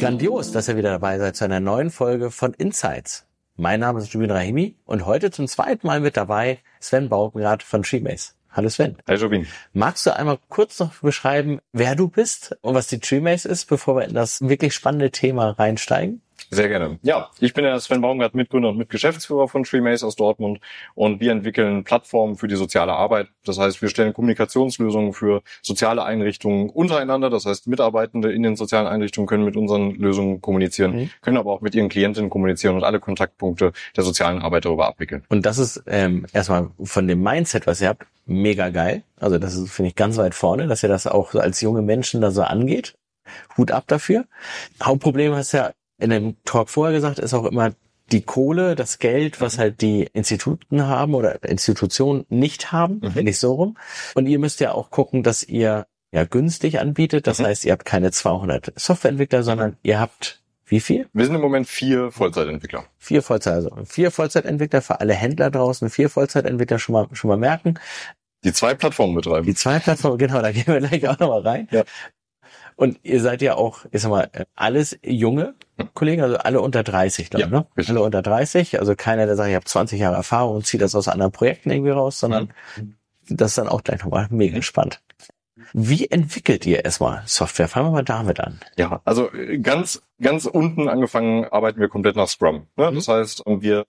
Grandios, dass ihr wieder dabei seid zu einer neuen Folge von Insights. Mein Name ist Jubin Rahimi und heute zum zweiten Mal mit dabei Sven Baumgart von Treemaze. Hallo Sven. Hi Jobin. Magst du einmal kurz noch beschreiben, wer du bist und was die Treemaze ist, bevor wir in das wirklich spannende Thema reinsteigen? Sehr gerne. Ja, ich bin der Sven Baumgart, Mitgründer und Mitgeschäftsführer von TreeMace aus Dortmund und wir entwickeln Plattformen für die soziale Arbeit. Das heißt, wir stellen Kommunikationslösungen für soziale Einrichtungen untereinander. Das heißt, Mitarbeitende in den sozialen Einrichtungen können mit unseren Lösungen kommunizieren, mhm. können aber auch mit ihren Klientinnen kommunizieren und alle Kontaktpunkte der sozialen Arbeit darüber abwickeln. Und das ist ähm, erstmal von dem Mindset, was ihr habt, mega geil. Also das ist, finde ich, ganz weit vorne, dass ihr das auch als junge Menschen da so angeht. Hut ab dafür. Hauptproblem ist ja in dem Talk vorher gesagt, ist auch immer die Kohle, das Geld, was halt die Instituten haben oder Institutionen nicht haben, mhm. wenn ich so rum. Und ihr müsst ja auch gucken, dass ihr ja günstig anbietet. Das mhm. heißt, ihr habt keine 200 Softwareentwickler, sondern ihr habt wie viel? Wir sind im Moment vier Vollzeitentwickler. Vier Vollzeit, also vier Vollzeitentwickler für alle Händler draußen, vier Vollzeitentwickler schon mal, schon mal merken. Die zwei Plattformen betreiben. Die zwei Plattformen, genau, da gehen wir gleich auch nochmal rein. Ja. Und ihr seid ja auch, ich sag mal, alles junge Kollegen, also alle unter 30, glaube ich, ja, ne? Richtig. Alle unter 30, also keiner, der sagt, ich habe 20 Jahre Erfahrung und zieht das aus anderen Projekten irgendwie raus, sondern mhm. das ist dann auch gleich nochmal mega mhm. spannend. Wie entwickelt ihr erstmal Software? Fangen wir mal damit an. Ja, also ganz, ganz unten angefangen arbeiten wir komplett nach Scrum. Ne? Mhm. Das heißt, wir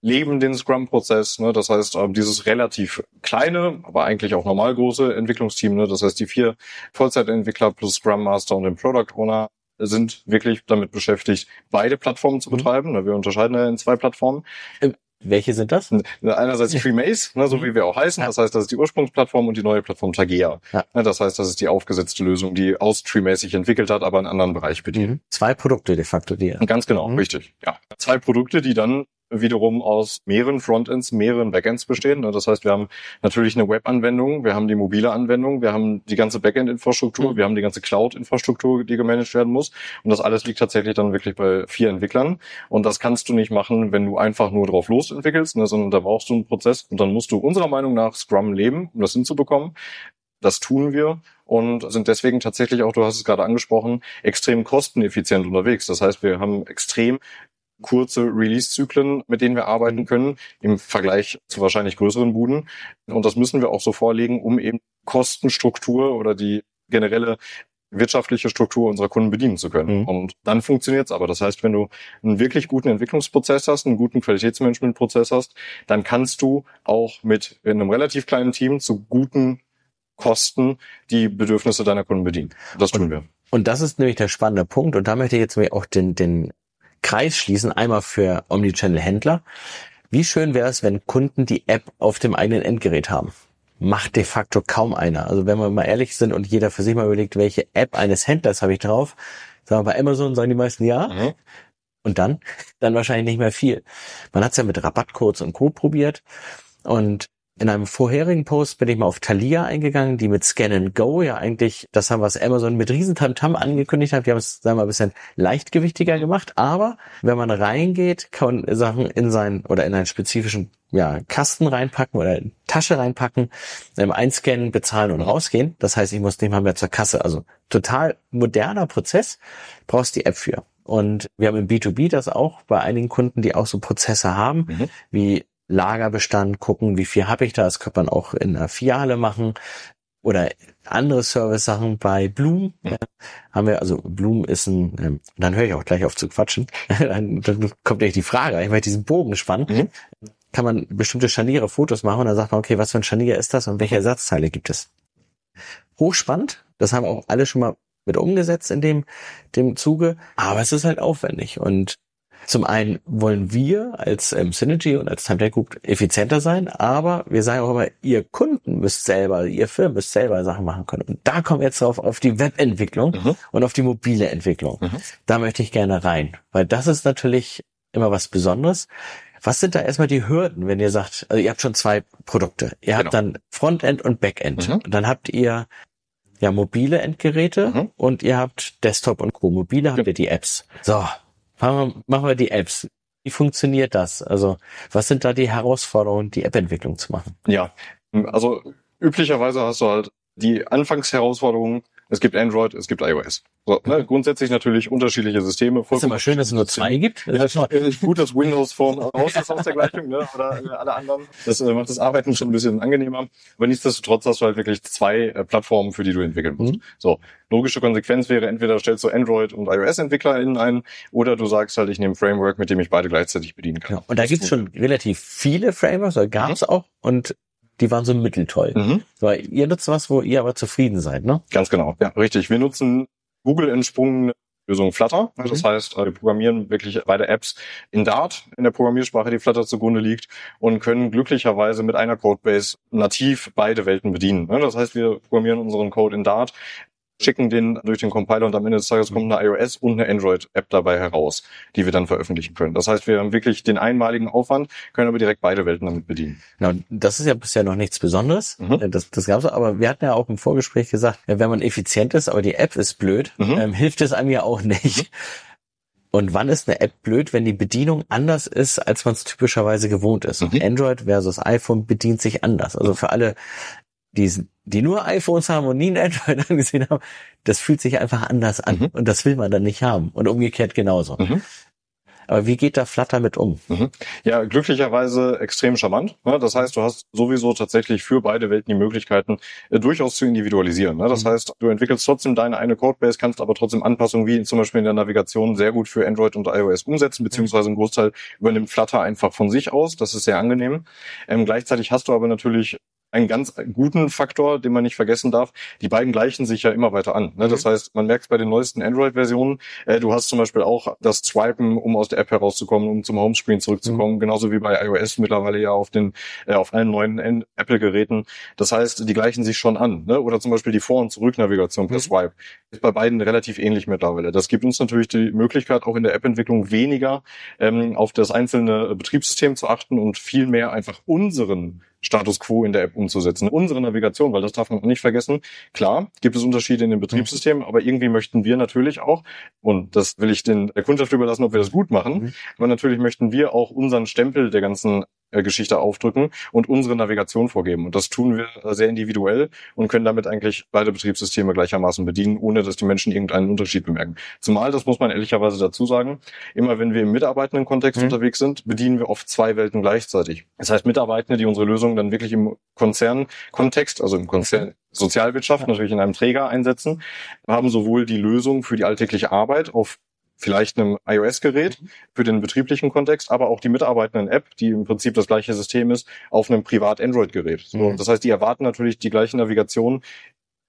leben den Scrum-Prozess. Ne? Das heißt, ähm, dieses relativ kleine, aber eigentlich auch normal große Entwicklungsteam, ne? das heißt die vier Vollzeitentwickler plus Scrum Master und den Product Owner sind wirklich damit beschäftigt, beide Plattformen zu mhm. betreiben. Mhm. Wir unterscheiden ja in zwei Plattformen. Ähm, welche sind das? Einerseits FreeMaze, ne, so mhm. wie wir auch heißen. Das heißt, das ist die Ursprungsplattform und die neue Plattform Tagea. Ja. Ne, das heißt, das ist die aufgesetzte Lösung, die aus FreeMaze sich entwickelt hat, aber einen anderen Bereich bedient. Mhm. Zwei Produkte de facto, die. Ganz genau, mhm. richtig. Ja. Zwei Produkte, die dann wiederum aus mehreren Frontends, mehreren Backends bestehen. Ne, das heißt, wir haben natürlich eine Web-Anwendung, wir haben die mobile Anwendung, wir haben die ganze Backend-Infrastruktur, mhm. wir haben die ganze Cloud-Infrastruktur, die gemanagt werden muss. Und das alles liegt tatsächlich dann wirklich bei vier Entwicklern. Und das kannst du nicht machen, wenn du einfach nur drauf los entwickelst, ne, sondern da brauchst du einen Prozess und dann musst du unserer Meinung nach Scrum leben, um das hinzubekommen. Das tun wir und sind deswegen tatsächlich auch, du hast es gerade angesprochen, extrem kosteneffizient unterwegs. Das heißt, wir haben extrem kurze Release-Zyklen, mit denen wir arbeiten können, im Vergleich zu wahrscheinlich größeren Buden. Und das müssen wir auch so vorlegen, um eben Kostenstruktur oder die generelle wirtschaftliche Struktur unserer Kunden bedienen zu können. Mhm. Und dann funktioniert es aber. Das heißt, wenn du einen wirklich guten Entwicklungsprozess hast, einen guten Qualitätsmanagementprozess hast, dann kannst du auch mit einem relativ kleinen Team zu guten Kosten die Bedürfnisse deiner Kunden bedienen. Das tun und, wir. Und das ist nämlich der spannende Punkt. Und da möchte ich jetzt auch den, den Kreis schließen, einmal für Omnichannel-Händler. Wie schön wäre es, wenn Kunden die App auf dem eigenen Endgerät haben? Macht de facto kaum einer. Also wenn wir mal ehrlich sind und jeder für sich mal überlegt, welche App eines Händlers habe ich drauf, sagen wir bei Amazon sagen die meisten ja. Mhm. Und dann? Dann wahrscheinlich nicht mehr viel. Man hat es ja mit Rabattcodes und Co. probiert. Und in einem vorherigen Post bin ich mal auf Thalia eingegangen, die mit Scan and Go ja eigentlich, das haben was Amazon mit Riesentamtam angekündigt hat. Die haben es, sagen wir mal, ein bisschen leichtgewichtiger gemacht. Aber wenn man reingeht, kann man Sachen in seinen oder in einen spezifischen ja, Kasten reinpacken oder Tasche reinpacken, ähm, einscannen, bezahlen und rausgehen. Das heißt, ich muss nicht mal mehr zur Kasse. Also total moderner Prozess, brauchst die App für. Und wir haben im B2B das auch bei einigen Kunden, die auch so Prozesse haben, mhm. wie Lagerbestand gucken, wie viel habe ich da. Das könnte man auch in einer Filiale machen oder andere Service-Sachen bei Bloom. Ja. haben wir, also Bloom ist ein, ähm, dann höre ich auch gleich auf zu quatschen. dann, dann kommt gleich die Frage, ich möchte diesen Bogen spannen. Mhm. Kann man bestimmte Scharniere Fotos machen und dann sagt man, okay, was für ein Scharnier ist das und welche Ersatzteile gibt es? Hochspannend, das haben auch alle schon mal mit umgesetzt in dem, dem Zuge, aber es ist halt aufwendig und zum einen wollen wir als ähm, Synergy und als Time Group effizienter sein, aber wir sagen auch immer, ihr Kunden müsst selber, ihr Firmen müsst selber Sachen machen können. Und da kommen wir jetzt drauf auf die Webentwicklung mhm. und auf die mobile Entwicklung. Mhm. Da möchte ich gerne rein, weil das ist natürlich immer was Besonderes. Was sind da erstmal die Hürden, wenn ihr sagt, also ihr habt schon zwei Produkte. Ihr habt genau. dann Frontend und Backend. Mhm. Und dann habt ihr ja mobile Endgeräte mhm. und ihr habt Desktop und Co. Mobile habt ihr die Apps. So, Machen wir, machen wir die Apps. Wie funktioniert das? Also, was sind da die Herausforderungen, die App-Entwicklung zu machen? Ja, also üblicherweise hast du halt die Anfangsherausforderung, es gibt Android, es gibt iOS. So, ne? Grundsätzlich natürlich unterschiedliche Systeme. Ist immer schön, dass es nur zwei gibt. Ja, ist äh, gut, dass Windows Phone raus ist aus der Gleichung, ne? oder äh, alle anderen. Das äh, macht das Arbeiten schon ein bisschen angenehmer. Aber nichtsdestotrotz hast du halt wirklich zwei äh, Plattformen, für die du entwickeln musst. Mhm. So, logische Konsequenz wäre, entweder stellst du Android- und iOS-EntwicklerInnen ein, oder du sagst halt, ich nehme ein Framework, mit dem ich beide gleichzeitig bedienen kann. Ja, und da gibt's schon relativ viele Frameworks, oder gab's mhm. auch. Und die waren so mitteltoll. Mhm. Weil ihr nutzt was, wo ihr aber zufrieden seid, ne? Ganz genau, ja, richtig. Wir nutzen Google entsprungen Lösung Flutter. Mhm. Das heißt, wir programmieren wirklich beide Apps in Dart, in der Programmiersprache, die Flutter zugrunde liegt, und können glücklicherweise mit einer Codebase nativ beide Welten bedienen. Das heißt, wir programmieren unseren Code in Dart, schicken den durch den Compiler und am Ende des Tages kommt eine iOS und eine Android-App dabei heraus, die wir dann veröffentlichen können. Das heißt, wir haben wirklich den einmaligen Aufwand, können aber direkt beide Welten damit bedienen. Genau, das ist ja bisher noch nichts Besonderes. Mhm. Das, das gab's, aber wir hatten ja auch im Vorgespräch gesagt, wenn man effizient ist, aber die App ist blöd, mhm. ähm, hilft es einem ja auch nicht. Und wann ist eine App blöd, wenn die Bedienung anders ist, als man es typischerweise gewohnt ist? Mhm. Android versus iPhone bedient sich anders. Also für alle die, die nur iPhones haben und nie ein Android angesehen haben, das fühlt sich einfach anders an. Mhm. Und das will man dann nicht haben. Und umgekehrt genauso. Mhm. Aber wie geht da Flutter mit um? Mhm. Ja, glücklicherweise extrem charmant. Ne? Das heißt, du hast sowieso tatsächlich für beide Welten die Möglichkeiten, äh, durchaus zu individualisieren. Ne? Das mhm. heißt, du entwickelst trotzdem deine eine Codebase, kannst aber trotzdem Anpassungen wie zum Beispiel in der Navigation sehr gut für Android und iOS umsetzen, beziehungsweise ein Großteil übernimmt Flutter einfach von sich aus. Das ist sehr angenehm. Ähm, gleichzeitig hast du aber natürlich einen ganz guten Faktor, den man nicht vergessen darf. Die beiden gleichen sich ja immer weiter an. Ne? Das mhm. heißt, man merkt bei den neuesten Android-Versionen, äh, du hast zum Beispiel auch das Swipen, um aus der App herauszukommen, um zum Homescreen zurückzukommen, mhm. genauso wie bei iOS mittlerweile ja auf den äh, auf allen neuen Apple-Geräten. Das heißt, die gleichen sich schon an. Ne? Oder zum Beispiel die Vor- und Zurücknavigation per mhm. Swipe ist bei beiden relativ ähnlich mittlerweile. Das gibt uns natürlich die Möglichkeit, auch in der App-Entwicklung weniger ähm, auf das einzelne Betriebssystem zu achten und viel mehr einfach unseren Status Quo in der App umzusetzen. Unsere Navigation, weil das darf man nicht vergessen. Klar, gibt es Unterschiede in den Betriebssystemen, aber irgendwie möchten wir natürlich auch, und das will ich den der Kundschaft überlassen, ob wir das gut machen, mhm. aber natürlich möchten wir auch unseren Stempel der ganzen Geschichte aufdrücken und unsere Navigation vorgeben. Und das tun wir sehr individuell und können damit eigentlich beide Betriebssysteme gleichermaßen bedienen, ohne dass die Menschen irgendeinen Unterschied bemerken. Zumal, das muss man ehrlicherweise dazu sagen, immer wenn wir im mitarbeitenden Kontext mhm. unterwegs sind, bedienen wir oft zwei Welten gleichzeitig. Das heißt, Mitarbeitende, die unsere Lösungen dann wirklich im Konzernkontext, also im Konzern Sozialwirtschaft natürlich in einem Träger einsetzen, haben sowohl die Lösung für die alltägliche Arbeit auf vielleicht einem iOS-Gerät mhm. für den betrieblichen Kontext, aber auch die mitarbeitenden App, die im Prinzip das gleiche System ist, auf einem Privat-Android-Gerät. So, mhm. Das heißt, die erwarten natürlich die gleiche Navigation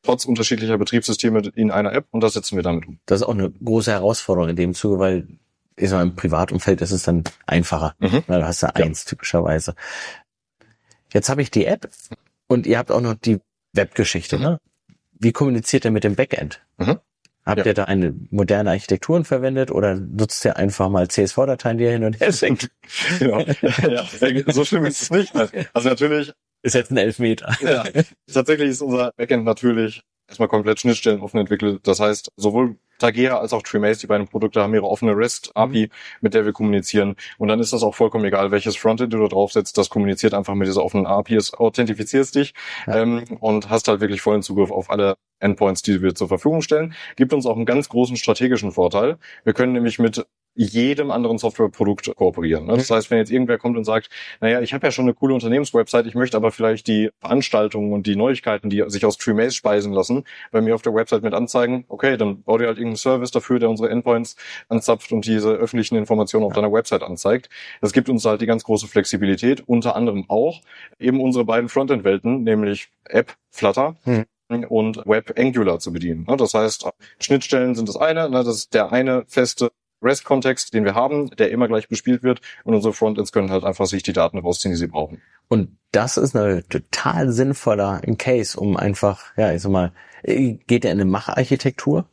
trotz unterschiedlicher Betriebssysteme in einer App und das setzen wir damit um. Das ist auch eine große Herausforderung in dem Zuge, weil ich sag mal, im Privatumfeld ist es dann einfacher. Mhm. Da hast du eins ja. typischerweise. Jetzt habe ich die App und ihr habt auch noch die Webgeschichte. Mhm. Ne? Wie kommuniziert ihr mit dem Backend? Mhm. Habt ja. ihr da eine moderne Architekturen verwendet oder nutzt ihr einfach mal CSV-Dateien, die ihr hin und her schickt? genau. ja, so schlimm ist es nicht. Also natürlich. Ist jetzt ein Elfmeter. ja, tatsächlich ist unser Backend natürlich erstmal komplett Schnittstellen offen entwickelt. Das heißt, sowohl Tagea als auch TreeMace, die beiden Produkte haben ihre offene REST-API, mhm. mit der wir kommunizieren. Und dann ist das auch vollkommen egal, welches Frontend du da draufsetzt. Das kommuniziert einfach mit dieser offenen API. Es authentifizierst dich ja. ähm, und hast halt wirklich vollen Zugriff auf alle Endpoints, die wir zur Verfügung stellen. Gibt uns auch einen ganz großen strategischen Vorteil. Wir können nämlich mit jedem anderen Softwareprodukt kooperieren. Ne? Das heißt, wenn jetzt irgendwer kommt und sagt, naja, ich habe ja schon eine coole Unternehmenswebsite, ich möchte aber vielleicht die Veranstaltungen und die Neuigkeiten, die sich aus TreeMace speisen lassen, bei mir auf der Website mit anzeigen, okay, dann bau dir halt irgendeinen Service dafür, der unsere Endpoints anzapft und diese öffentlichen Informationen auf deiner Website anzeigt. Das gibt uns halt die ganz große Flexibilität, unter anderem auch eben unsere beiden Frontend-Welten, nämlich App, Flutter, hm und Web Angular zu bedienen. Ne? Das heißt, Schnittstellen sind das eine, ne? das ist der eine feste REST-Kontext, den wir haben, der immer gleich bespielt wird und unsere Frontends können halt einfach sich die Daten rausziehen, die sie brauchen. Und das ist eine total sinnvoller Case, um einfach, ja, ich sag mal, geht ja in eine Macharchitektur,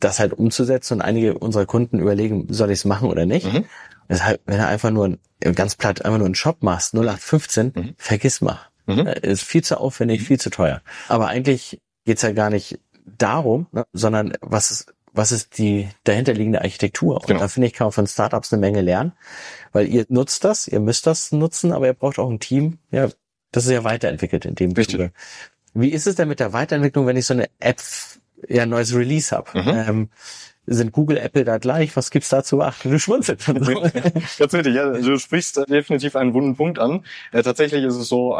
das halt umzusetzen und einige unserer Kunden überlegen, soll ich es machen oder nicht. Mhm. Deshalb, wenn du einfach nur ganz platt einfach nur einen Shop machst, 0815, mhm. vergiss mal. Mhm. Ist viel zu aufwendig, mhm. viel zu teuer. Aber eigentlich geht's ja gar nicht darum, ne, sondern was ist, was ist die dahinterliegende Architektur? Und genau. da finde ich, kann man von Startups eine Menge lernen, weil ihr nutzt das, ihr müsst das nutzen, aber ihr braucht auch ein Team, ja, das ist ja weiterentwickelt in dem Zuge. Wie ist es denn mit der Weiterentwicklung, wenn ich so eine App, ja, ein neues Release habe? Mhm. Ähm, sind Google, Apple da gleich? Was gibt's da zu beachten? Du schmunzelst. Ganz richtig, ja, du sprichst definitiv einen wunden Punkt an. Äh, tatsächlich ist es so,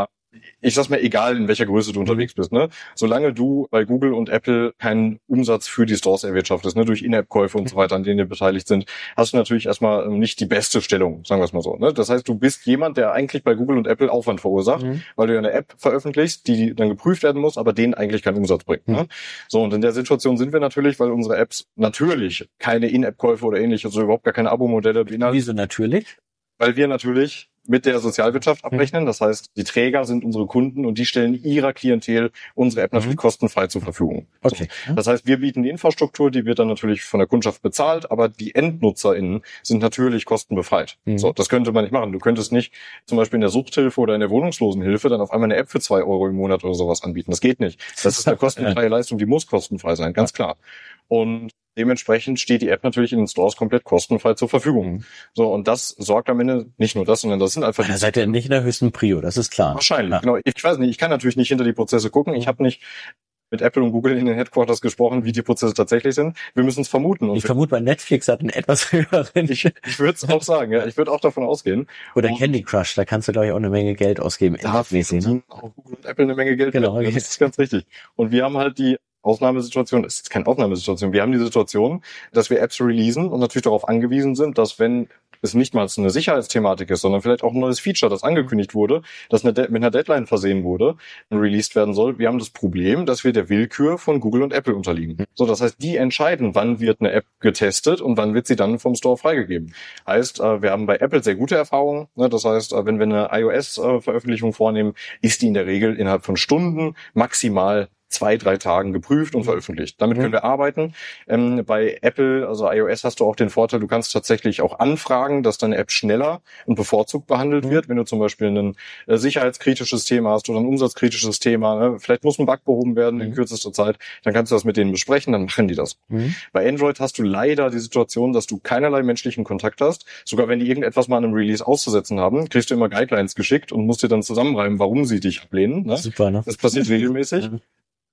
ich sag's mir, egal in welcher Größe du unterwegs bist, ne? Solange du bei Google und Apple keinen Umsatz für die Stores erwirtschaftest, ne, durch In-App-Käufe und so weiter, an denen ihr beteiligt sind, hast du natürlich erstmal ähm, nicht die beste Stellung, sagen wir es mal so. Ne? Das heißt, du bist jemand, der eigentlich bei Google und Apple Aufwand verursacht, Mhm. weil du ja eine App veröffentlichst, die dann geprüft werden muss, aber denen eigentlich keinen Umsatz bringt. Ne? So, und in der Situation sind wir natürlich, weil unsere Apps natürlich keine In-App-Käufe oder ähnliches, also überhaupt gar keine Abo-Modelle beinhalten, Wieso natürlich? weil wir natürlich mit der Sozialwirtschaft abrechnen. Das heißt, die Träger sind unsere Kunden und die stellen ihrer Klientel unsere App natürlich kostenfrei zur Verfügung. Okay. Das heißt, wir bieten die Infrastruktur, die wird dann natürlich von der Kundschaft bezahlt, aber die EndnutzerInnen sind natürlich kostenbefreit. Mhm. So, das könnte man nicht machen. Du könntest nicht zum Beispiel in der Suchthilfe oder in der Wohnungslosenhilfe dann auf einmal eine App für zwei Euro im Monat oder sowas anbieten. Das geht nicht. Das ist eine kostenfreie Leistung, die muss kostenfrei sein, ganz klar. Und dementsprechend steht die App natürlich in den Stores komplett kostenfrei zur Verfügung. Mhm. So, und das sorgt am Ende nicht nur das, sondern das sind einfach Da seid ihr nicht in der höchsten Prio, das ist klar. Wahrscheinlich, Ja. genau. Ich weiß nicht, ich kann natürlich nicht hinter die Prozesse gucken. Ich habe nicht mit Apple und Google in den Headquarters gesprochen, wie die Prozesse tatsächlich sind. Wir müssen es vermuten. Und Ich vermute, bei Netflix hat einen etwas höheren. ich, ich würde es auch sagen, ja. Ich würde auch davon ausgehen. Oder Und- Candy Crush, da kannst du, glaube ich, auch eine Menge Geld ausgeben. Da ne? auch Google und Apple eine Menge Geld. Genau, mit. Das ist ganz richtig. Und wir haben halt die Ausnahmesituation, es ist keine Ausnahmesituation, wir haben die Situation, dass wir Apps releasen und natürlich darauf angewiesen sind, dass wenn es nicht mal eine Sicherheitsthematik ist, sondern vielleicht auch ein neues Feature, das angekündigt wurde, das mit einer Deadline versehen wurde, released werden soll. Wir haben das Problem, dass wir der Willkür von Google und Apple unterliegen. So, das heißt, die entscheiden, wann wird eine App getestet und wann wird sie dann vom Store freigegeben. Heißt, äh, wir haben bei Apple sehr gute Erfahrungen. ne? Das heißt, äh, wenn wir eine iOS-Veröffentlichung vornehmen, ist die in der Regel innerhalb von Stunden maximal zwei, drei Tagen geprüft und veröffentlicht. Damit Mhm. können wir arbeiten. Ähm, bei Apple, also iOS, hast du auch den Vorteil, du kannst tatsächlich auch anfragen, dass deine App schneller und bevorzugt behandelt Mhm. wird. Wenn du zum Beispiel ein äh, sicherheitskritisches Thema hast oder ein umsatzkritisches Thema, ne? vielleicht muss ein Bug behoben werden in Mhm. kürzester Zeit, dann kannst du das mit denen besprechen, dann machen die das. Mhm. Bei Android hast du leider die Situation, dass du keinerlei menschlichen Kontakt hast. Sogar wenn die irgendetwas mal an einem Release auszusetzen haben, kriegst du immer Guidelines geschickt und musst dir dann zusammenreimen, warum sie dich ablehnen. Ne? Super, ne? Das passiert regelmäßig.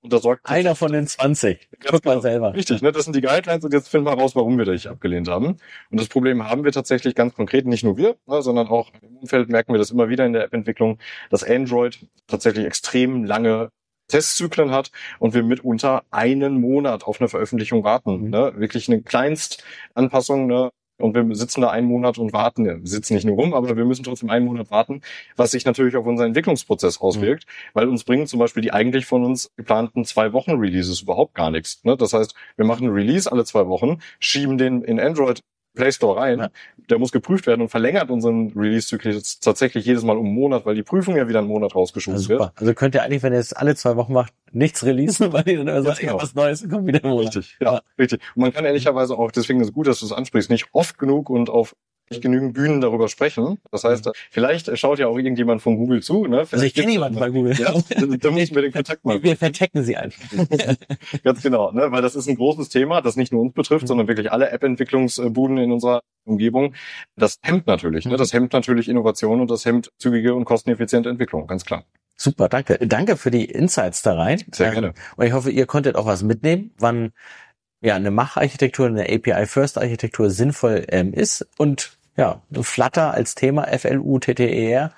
Mhm. Und da sorgt Einer von den 20. Ganz Guck mal genau. selber. Richtig, ne? das sind die Guidelines und jetzt finden wir raus, warum wir dich abgelehnt haben. Und das Problem haben wir tatsächlich ganz konkret, nicht nur wir, ne, sondern auch im Umfeld merken wir das immer wieder in der App-Entwicklung, dass Android tatsächlich extrem lange Testzyklen hat und wir mitunter einen Monat auf eine Veröffentlichung warten. Mhm. Ne? Wirklich eine Kleinstanpassung, ne? Und wir sitzen da einen Monat und warten. Wir sitzen nicht nur rum, aber wir müssen trotzdem einen Monat warten, was sich natürlich auf unseren Entwicklungsprozess auswirkt, weil uns bringen zum Beispiel die eigentlich von uns geplanten zwei Wochen Releases überhaupt gar nichts. Ne? Das heißt, wir machen einen Release alle zwei Wochen, schieben den in Android Play Store rein, Ja. der muss geprüft werden und verlängert unseren Release-Zyklus tatsächlich jedes Mal um einen Monat, weil die Prüfung ja wieder einen Monat rausgeschoben Also wird. Also könnt ihr eigentlich, wenn ihr es alle zwei Wochen macht, nichts releasen, weil ihr dann immer sagt, genau. ja, was Neues kommt wieder im Monat. Richtig, ja, richtig. Und man kann ehrlicherweise auch, deswegen ist es gut, dass du es ansprichst, nicht oft genug und auf nicht genügend Bühnen darüber sprechen. Das heißt, vielleicht schaut ja auch irgendjemand von Google zu. Ne? Also ich kenne jemanden bei Google. Ja, da müssen wir den Kontakt mal. Wir vertecken sie einfach. Ganz genau, ne? weil das ist ein großes Thema, das nicht nur uns betrifft, Mhm. sondern wirklich alle App-Entwicklungsbuden in unserer Umgebung. Das hemmt natürlich, Mhm. ne? das hemmt natürlich Innovation und das hemmt zügige und kosteneffiziente Entwicklung, ganz klar. Super, danke. Danke für die Insights da rein. Sehr Ähm, gerne. Und ich hoffe, ihr konntet auch was mitnehmen, wann ja eine Macharchitektur, eine API-First-Architektur sinnvoll ähm, ist. Und ja, Flutter als Thema, F-L-U-T-T-E-R,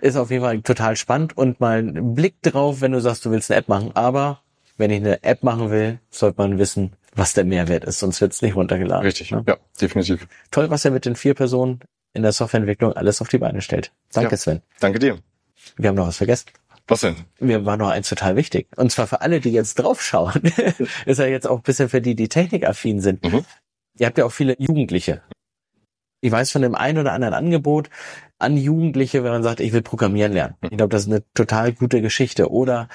ist auf jeden Fall total spannend und mal einen Blick drauf, wenn du sagst, du willst eine App machen. Aber wenn ich eine App machen will, sollte man wissen, was der Mehrwert ist, sonst wird's nicht runtergeladen. Richtig, Ja. ja, definitiv. Toll, was er mit den vier Personen in der Softwareentwicklung alles auf die Beine stellt. Danke, Ja. Sven. Danke dir. Wir haben noch was vergessen. Was denn? Mir war noch eins total wichtig. Und zwar für alle, die jetzt draufschauen. ist ja jetzt auch ein bisschen für die, die technikaffin sind. Mhm. Ihr habt ja auch viele Jugendliche. Ich weiß von dem einen oder anderen Angebot an Jugendliche, wenn man sagt, ich will programmieren lernen. Mhm. Ich glaube, das ist eine total gute Geschichte. Oder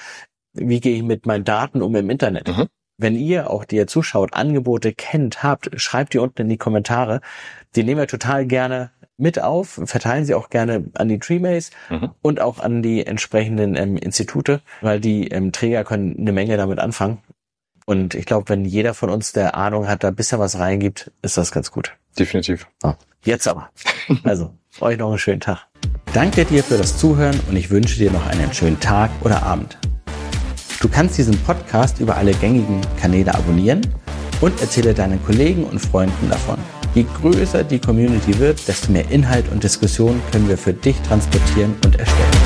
wie gehe ich mit meinen Daten um im Internet? Mhm. Wenn ihr auch, die ihr zuschaut, Angebote kennt, habt, schreibt die unten in die Kommentare. Die nehmen wir total gerne mit auf, verteilen sie auch gerne an die Treemays Mhm. und auch an die entsprechenden ähm, Institute, weil die ähm, Träger können eine Menge damit anfangen. Und ich glaube, wenn jeder von uns, der Ahnung hat, da ein bisschen was reingibt, ist das ganz gut. Definitiv. So, jetzt aber. Also, euch noch einen schönen Tag. Danke dir für das Zuhören und ich wünsche dir noch einen schönen Tag oder Abend. Du kannst diesen Podcast über alle gängigen Kanäle abonnieren und erzähle deinen Kollegen und Freunden davon. Je größer die Community wird, desto mehr Inhalt und Diskussion können wir für dich transportieren und erstellen.